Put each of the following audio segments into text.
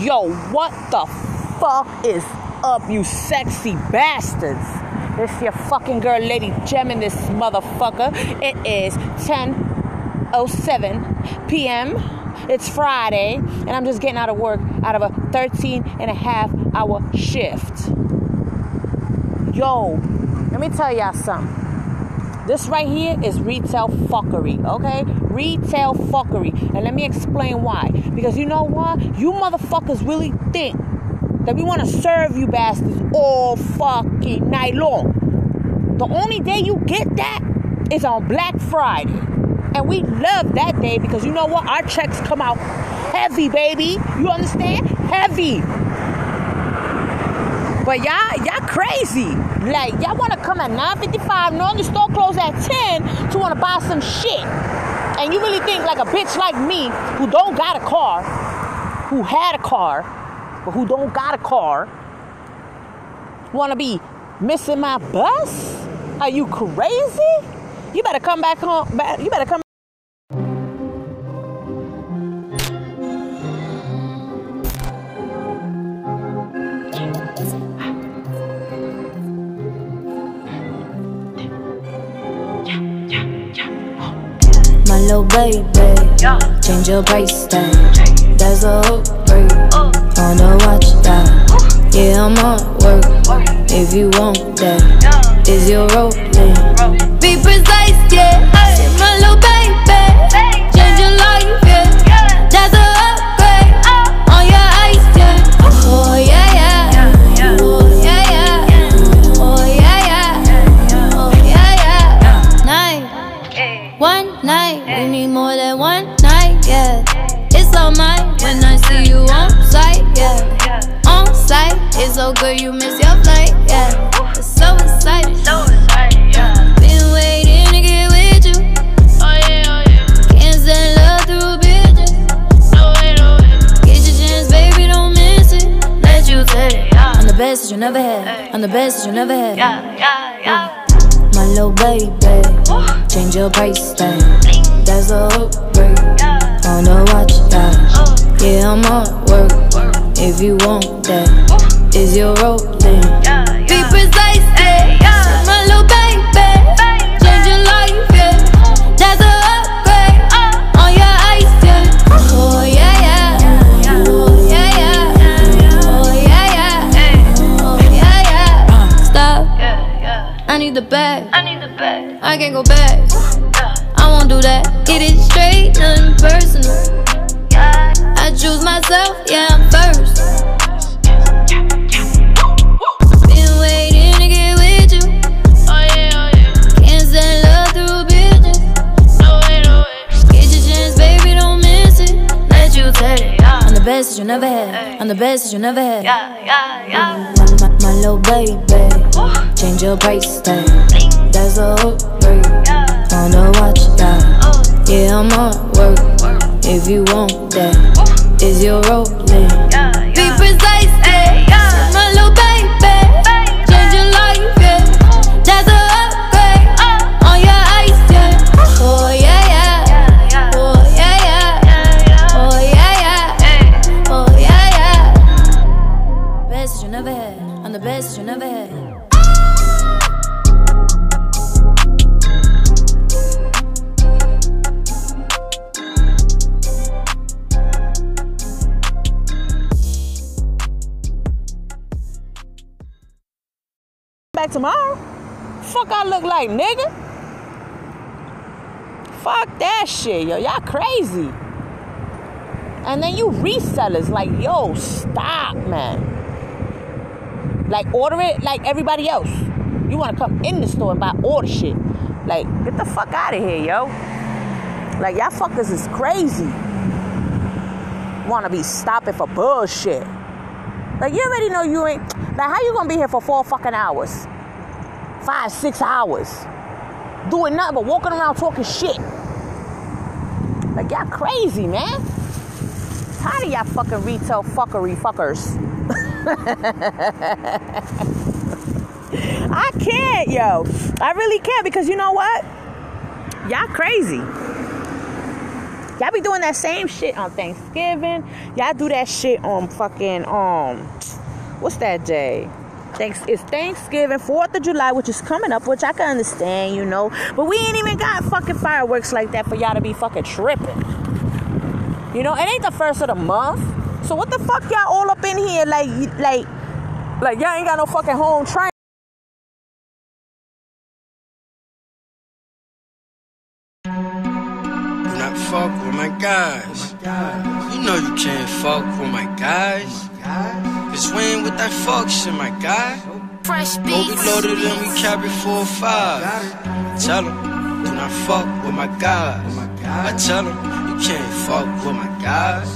Yo, what the fuck is up, you sexy bastards? It's your fucking girl, Lady Gem, in this motherfucker. It is 10.07 p.m. It's Friday, and I'm just getting out of work out of a 13 and a half hour shift. Yo, let me tell y'all something. This right here is retail fuckery, okay? Retail fuckery. And let me explain why. Because you know what? You motherfuckers really think that we want to serve you bastards all fucking night long. The only day you get that is on Black Friday. And we love that day because you know what? Our checks come out heavy, baby. You understand? Heavy. But y'all, y'all crazy. Like, y'all wanna come at 9.55, knowing the store closed at 10 to wanna buy some shit. And you really think like a bitch like me, who don't got a car, who had a car, but who don't got a car, wanna be missing my bus? Are you crazy? You better come back home. You better come baby, change your price tag. That's a break. On the watch that. Yeah, I'm on work. If you want that, is your rolling? Be the best that you never had. Yeah, yeah, yeah. My little baby, change your price tag. That's a upgrade on the watch that. Yeah, I'm on work. If you want that, is your rolling? Need the bag. I need the bag. I can't go back. I won't do that. Get it straight, nothing personal. I choose myself, yeah, I'm first. Been waiting to get with you. Oh yeah, oh yeah. Can't send love through bitches. No way, no way. Get your chance, baby, don't miss it. Let you take it. Yeah, I'm the best that you never had. I'm the best that you never had. yeah, yeah, yeah. Little baby, change your price tag. That's a upgrade on the watch that. Yeah, I'm on work. If you want that, is your rolling? Like, nigga. Fuck that shit, yo. Y'all crazy. And then you resellers, like, yo, stop, man. Like, order it like everybody else. You wanna come in the store and buy all the shit. Like, get the fuck out of here, yo. Like, y'all fuckers is crazy. Wanna be stopping for bullshit. Like, you already know you ain't. Like, how you gonna be here for four fucking hours? Five, six hours. Doing nothing but walking around talking shit. Like, y'all crazy, man. Tired of y'all fucking retail fuckery fuckers. I can't, yo. I really can't because you know what? Y'all crazy. Y'all be doing that same shit on Thanksgiving. Y'all do that shit on fucking um, what's that day? Thanks, it's Thanksgiving, Fourth of July, which is coming up, which I can understand, you know. But we ain't even got fucking fireworks like that for y'all to be fucking tripping. You know, it ain't the first of the month. So what the fuck y'all all up in here like, like, like y'all ain't got no fucking home train? Fuck with my guys. You know you can't fuck with my guys. We ain't with that fuck shit, my guy. Fresh But we beats. loaded and we carry four or five. Tell them, do not fuck with my guys. I tell them, you can't fuck with my guys.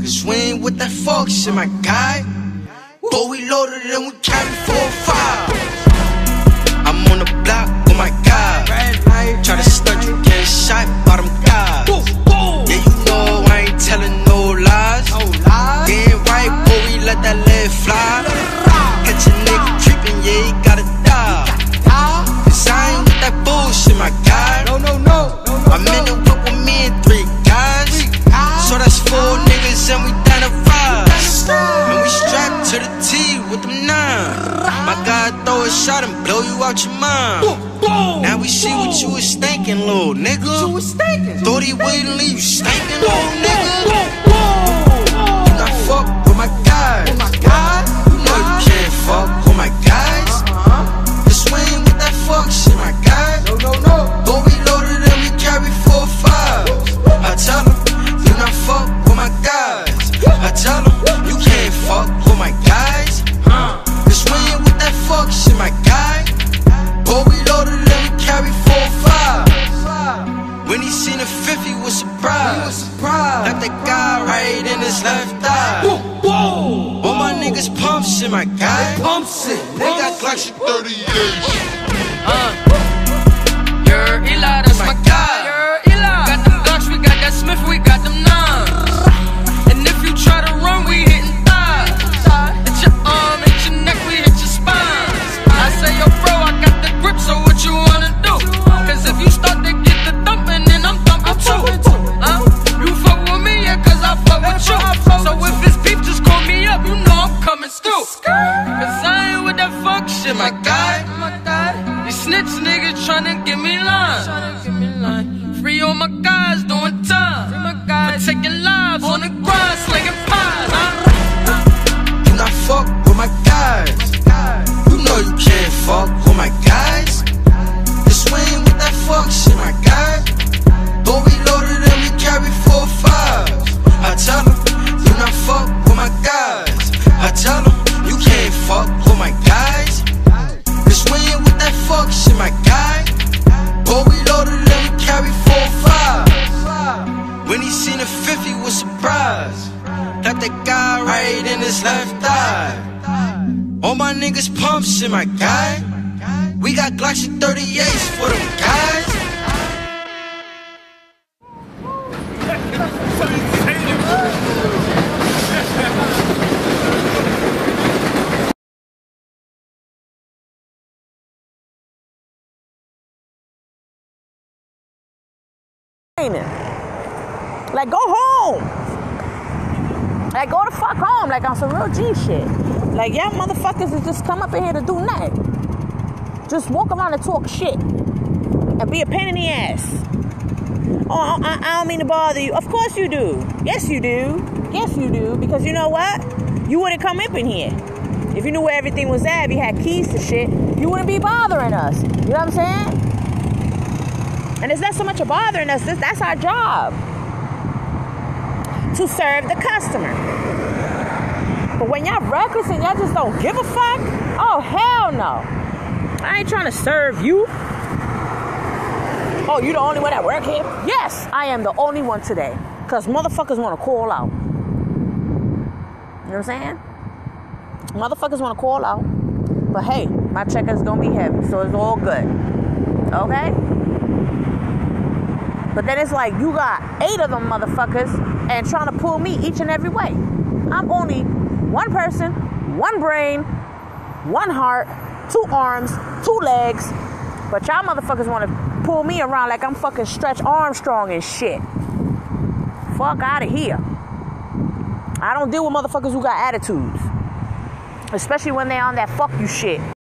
Cause we ain't with that fuck shit, my guy. But we loaded and we carry four or five. I'm on the block with my guys. Try to stunt, you get shot by them guys. Surprised. Got that guy right in his left eye. All my niggas pumps in my guy. We got Glocks at 38s for them guys. Like, go home. Like, go the fuck home. Like, on some real G shit. Like, y'all motherfuckers is just come up in here to do nothing. Just walk around and talk shit. And be a pain in the ass. Oh, I, I don't mean to bother you. Of course you do. Yes, you do. Yes, you do. Because you know what? You wouldn't come up in here. If you knew where everything was at, if you had keys to shit, you wouldn't be bothering us. You know what I'm saying? And it's not so much a bothering us, that's our job to serve the customer. But when y'all reckless and y'all just don't give a fuck, oh hell no. I ain't trying to serve you. Oh, you the only one that work here? Yes, I am the only one today. Cause motherfuckers wanna call out. You know what I'm saying? Motherfuckers wanna call out. But hey, my check is gonna be heavy, so it's all good. Okay? But then it's like you got eight of them motherfuckers and trying to pull me each and every way. I'm only one person, one brain, one heart, two arms, two legs. But y'all motherfuckers want to pull me around like I'm fucking Stretch Armstrong and shit. Fuck out of here. I don't deal with motherfuckers who got attitudes. Especially when they on that fuck you shit.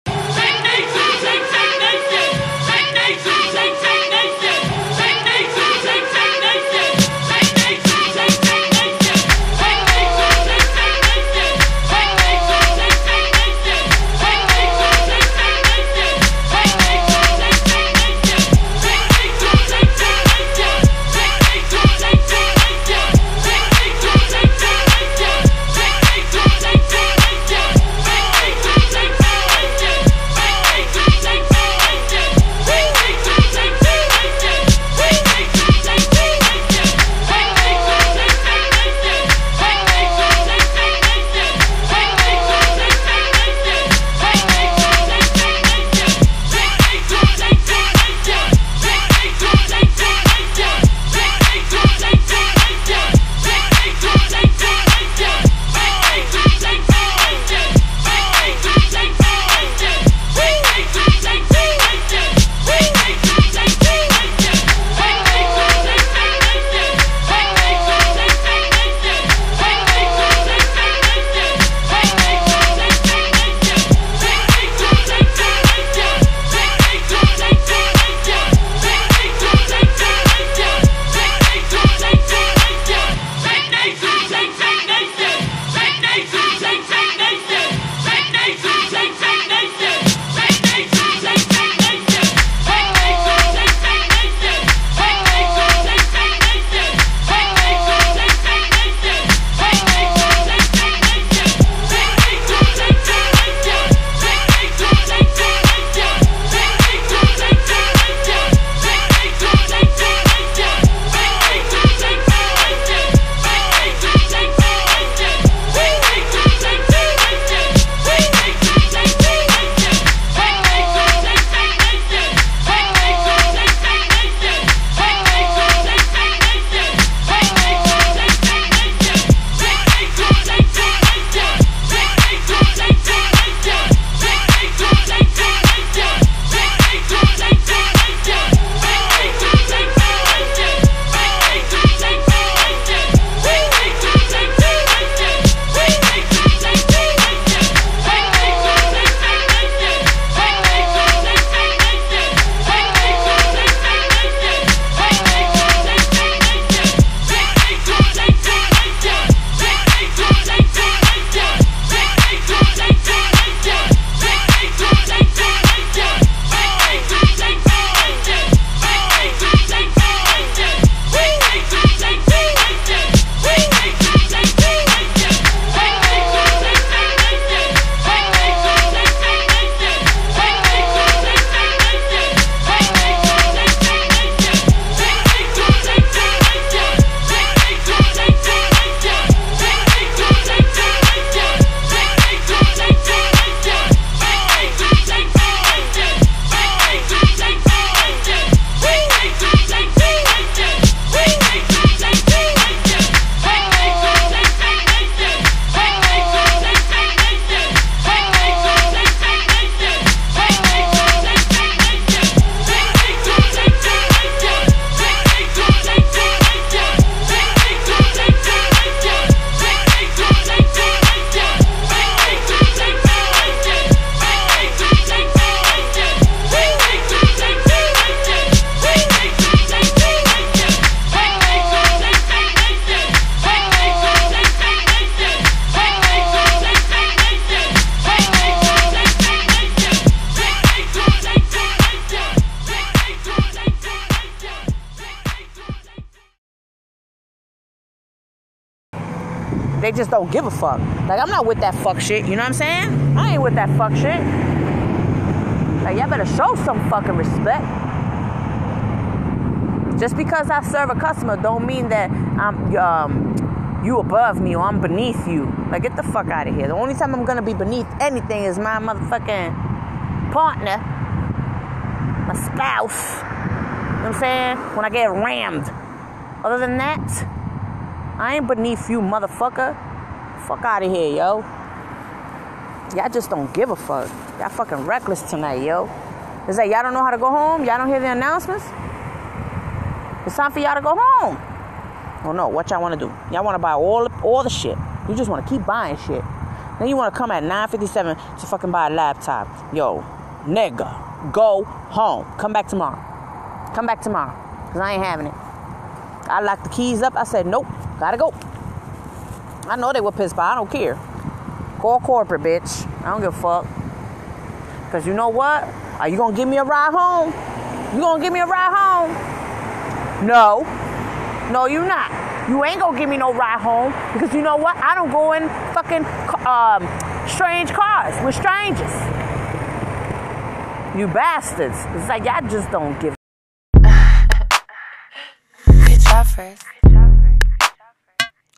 They just don't give a fuck. Like I'm not with that fuck shit. You know what I'm saying? I ain't with that fuck shit. Like y'all better show some fucking respect. Just because I serve a customer don't mean that I'm um you above me or I'm beneath you. Like get the fuck out of here. The only time I'm gonna be beneath anything is my motherfucking partner, my spouse. You know what I'm saying? When I get rammed. Other than that, I ain't beneath you, motherfucker. Fuck out of here, yo. Y'all just don't give a fuck. Y'all fucking reckless tonight, yo. It's like y'all don't know how to go home. Y'all don't hear the announcements. It's time for y'all to go home. Oh no, what y'all want to do? Y'all want to buy all all the shit. You just want to keep buying shit. Then you want to come at 9:57 to fucking buy a laptop. Yo, nigga, go home. Come back tomorrow. Come back tomorrow, cause I ain't having it. I locked the keys up. I said nope, gotta go. I know they were pissed, but I don't care. Call corporate, bitch. I don't give a fuck. Cause you know what? Are you gonna give me a ride home? You gonna give me a ride home? No. No, you not. You ain't gonna give me no ride home because you know what? I don't go in fucking um, strange cars with strangers. You bastards. It's like y'all just don't give. Good job first.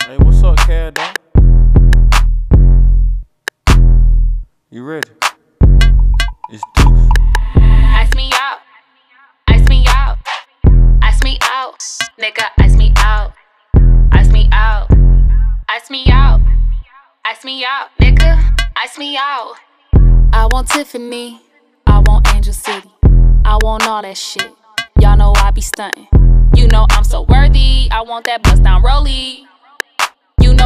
Hey, what's up, Cal dog? You ready? It's Deuce. Ice me out. Ice me out. Ice me out. Nigga, ice me out. Ice me out. Ice me out. Ice me out. Nigga, ice me out. I want Tiffany. I want Angel City. I want all that shit. Y'all know I be stunting. You know I'm so worthy. I want that bust down rollie.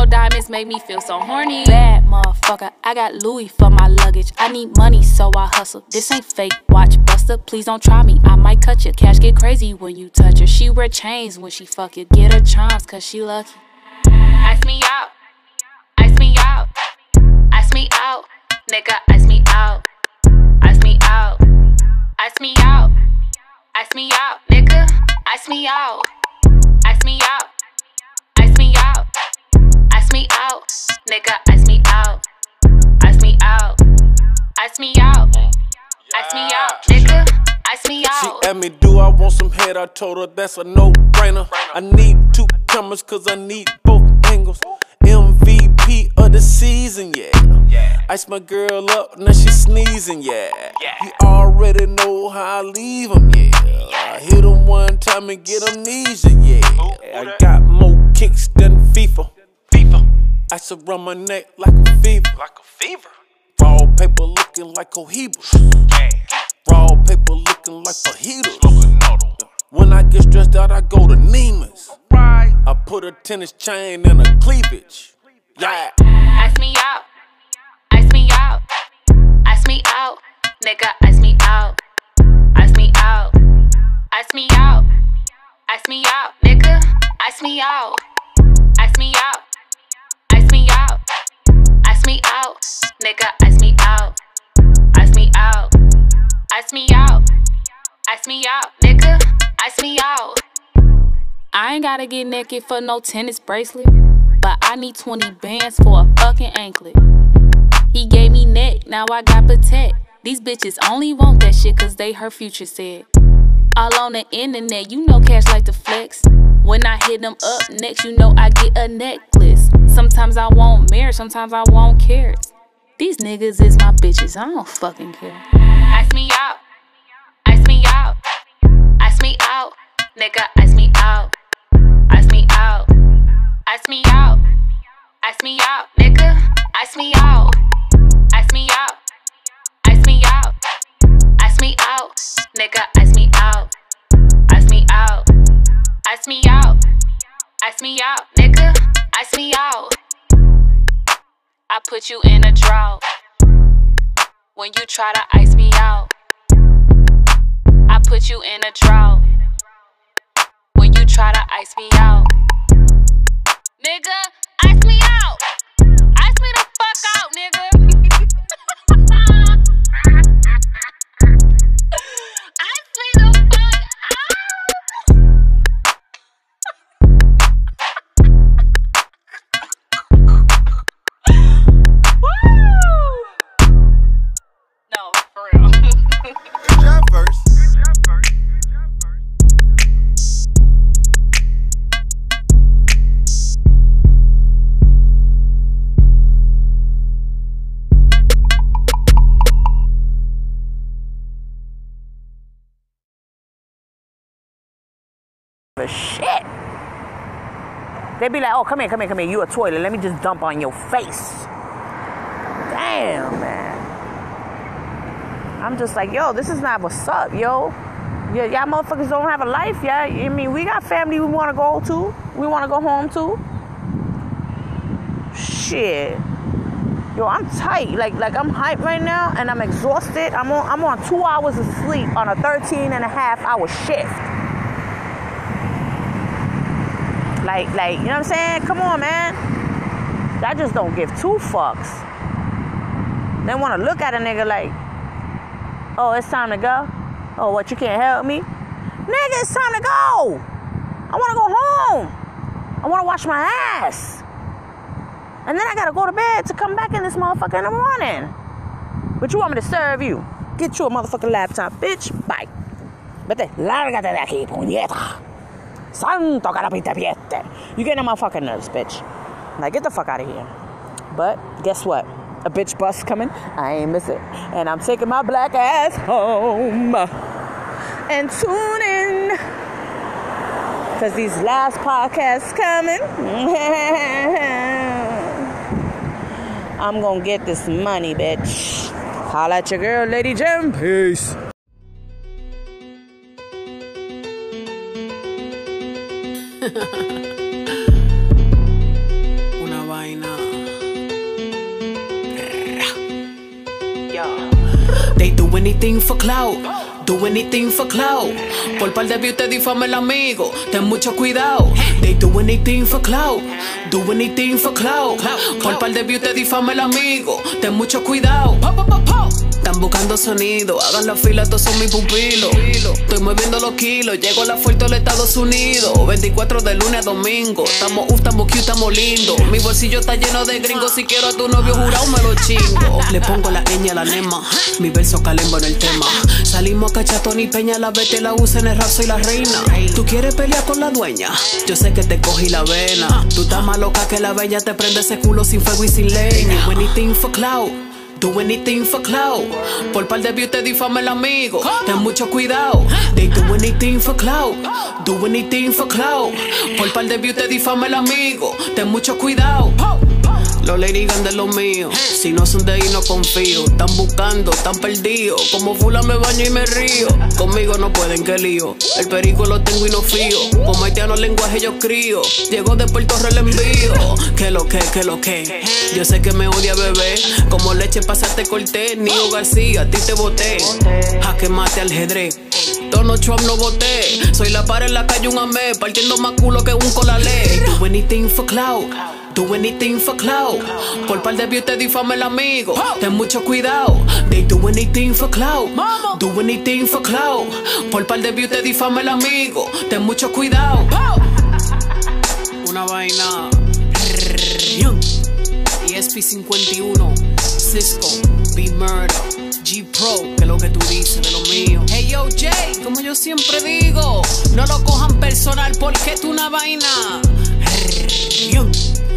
Diamonds make me feel so horny. Bad motherfucker, I got Louis for my luggage. I need money, so I hustle. This ain't fake. Watch Buster, please don't try me. I might cut you. Cash get crazy when you touch her. She wear chains when she fuck you. Get her charms, cause she lucky. Ice me out. Ice me out. Ice me out. Nigga, ice me out. Ice me out. Ice me out. Ice me out. Nigga, ice me out. Ice me out. Out. Nigga, ice me out. Ice me out. Ice me out. Ice me out. Nigga, ice me out. She asked me, do I want some head? I told her that's a no-brainer. I need two cameras cause I need both angles. MVP of the season, yeah. Ice my girl up, now she sneezing, yeah. You already know how I leave 'em, yeah. I hit 'em one time and get amnesia, yeah. I got more kicks than FIFA. FIFA. Ice around my neck like a fever. Like a fever. Raw paper looking like cohibas. Raw paper looking like fajitas. When I get stressed out, I go to Neiman's. I put a tennis chain in a cleavage. Yeah. Ice me out. Ice me out. Ice me out. Nigga, ice me out. Ice me out. Ice me out. Ice me out. Nigga, ice me out. Ice me out. Out. Nigga, ice me out. Ice me out. Ice me out. Ice me out. Nigga, ice me out. I ain't gotta get naked for no tennis bracelet, but I need 20 bands for a fucking anklet. He gave me neck, now I got protect. These bitches only want that shit cause they her future said. All on the internet, you know cash like to flex. When I hit them up next, you know I get a necklace. Sometimes I won't marry, sometimes I won't care. These niggas is my bitches, I don't fucking care. Ice me out. Ice me out. Ice me out. Nigga, ice me out. Ice me out. Ice me out. Ice me out. Nigga, ice me out. Ice me out. Ice me out. Ice me out. Nigga, ice me out. Ice me out. Ice me out. Ice me out. Nigga, ice me out. I put you in a drought when you try to ice me out. I put you in a drought when you try to ice me out. Nigga, ice me out. Ice me the fuck out, nigga. They be like, oh, come here, come here, come here. You a toilet. Let me just dump on your face. Damn, man. I'm just like, yo, this is not what's up, yo. Y- y'all motherfuckers don't have a life, yeah. I mean, we got family we want to go to. we want to go home to. Shit. Yo, I'm tight. Like, like I'm hyped right now and I'm exhausted. I'm on I'm on two hours of sleep on a 13 and a half hour shift. Like, like, you know what I'm saying? Come on, man. I just don't give two fucks. They want to look at a nigga like, oh, it's time to go. Oh, what, you can't help me? Nigga, it's time to go. I want to go home. I want to wash my ass. And then I got to go to bed to come back in this motherfucker in the morning. But you want me to serve you? Get you a motherfucking laptop, bitch. Bye. Vete, lárgate de aquí, puñeta. Santo carapita piete. You getting on my fucking nerves, bitch. Like, get the fuck out of here. But guess what? A bitch bus coming. I ain't miss it. And I'm taking my black ass home. And tune in. Cause these last podcasts coming. I'm gonna get this money, bitch. Holla at your girl, Lady Jim. Peace. Una vaina. They do anything for clout. Do anything for clout. Por par de views te difama el amigo. Ten mucho cuidado. They do anything for clout. Do anything for clout. Por par de views te difama el amigo. Ten mucho cuidado. Están buscando sonido, hagan la fila, todos son mis pupilos. Estoy moviendo los kilos, llego a la fuerte de Estados Unidos. 24 de lunes a domingo. Estamos uf, estamos cute, estamos lindo. Mi bolsillo está lleno de gringos, si quiero a tu novio jurado me lo chingo. Le pongo la ñ a la nema, mi verso calembo en el tema. Salimos a cachatón y peña, la vete la usa en el rap, soy la reina. Tú quieres pelear con la dueña, yo sé que te cogí la vena. Tú estás más loca que la bella, te prende ese culo sin fuego y sin leña. Anything for clout. Do anything for clout. Por par de views te difama el amigo. Ten mucho cuidado. They do anything for clout. Do anything for clout. Por par de views te difama el amigo. Ten mucho cuidado. Los lady gun de los míos. Si no son de ahí, no confío. Están buscando, están perdidos. Como fula me baño y me río. Conmigo no pueden, que lío. El perico lo tengo y no fío. Como haitiano lenguaje yo crío. Llegó de Puerto Real envío. Que lo que, que lo que. Yo sé que me odia bebé. Como leche pasaste corté. Nio García, a ti te boté. Jaque mate al ajedrez. Donald Trump no voté. Soy la para en la calle un amé. Partiendo más culo que un colalé. Do anything for clout. Do anything for clout. Por par de views te difama el amigo. Ten mucho cuidado. They do anything for clout. Do anything for clout. Por par de views te difama el amigo. Ten mucho cuidado. Una vaina. ESP51. Cisco. B Murder. G Pro. Que es lo que tú dices de lo mío. Hey yo, Jay. Como yo siempre digo. No lo cojan personal porque es una vaina.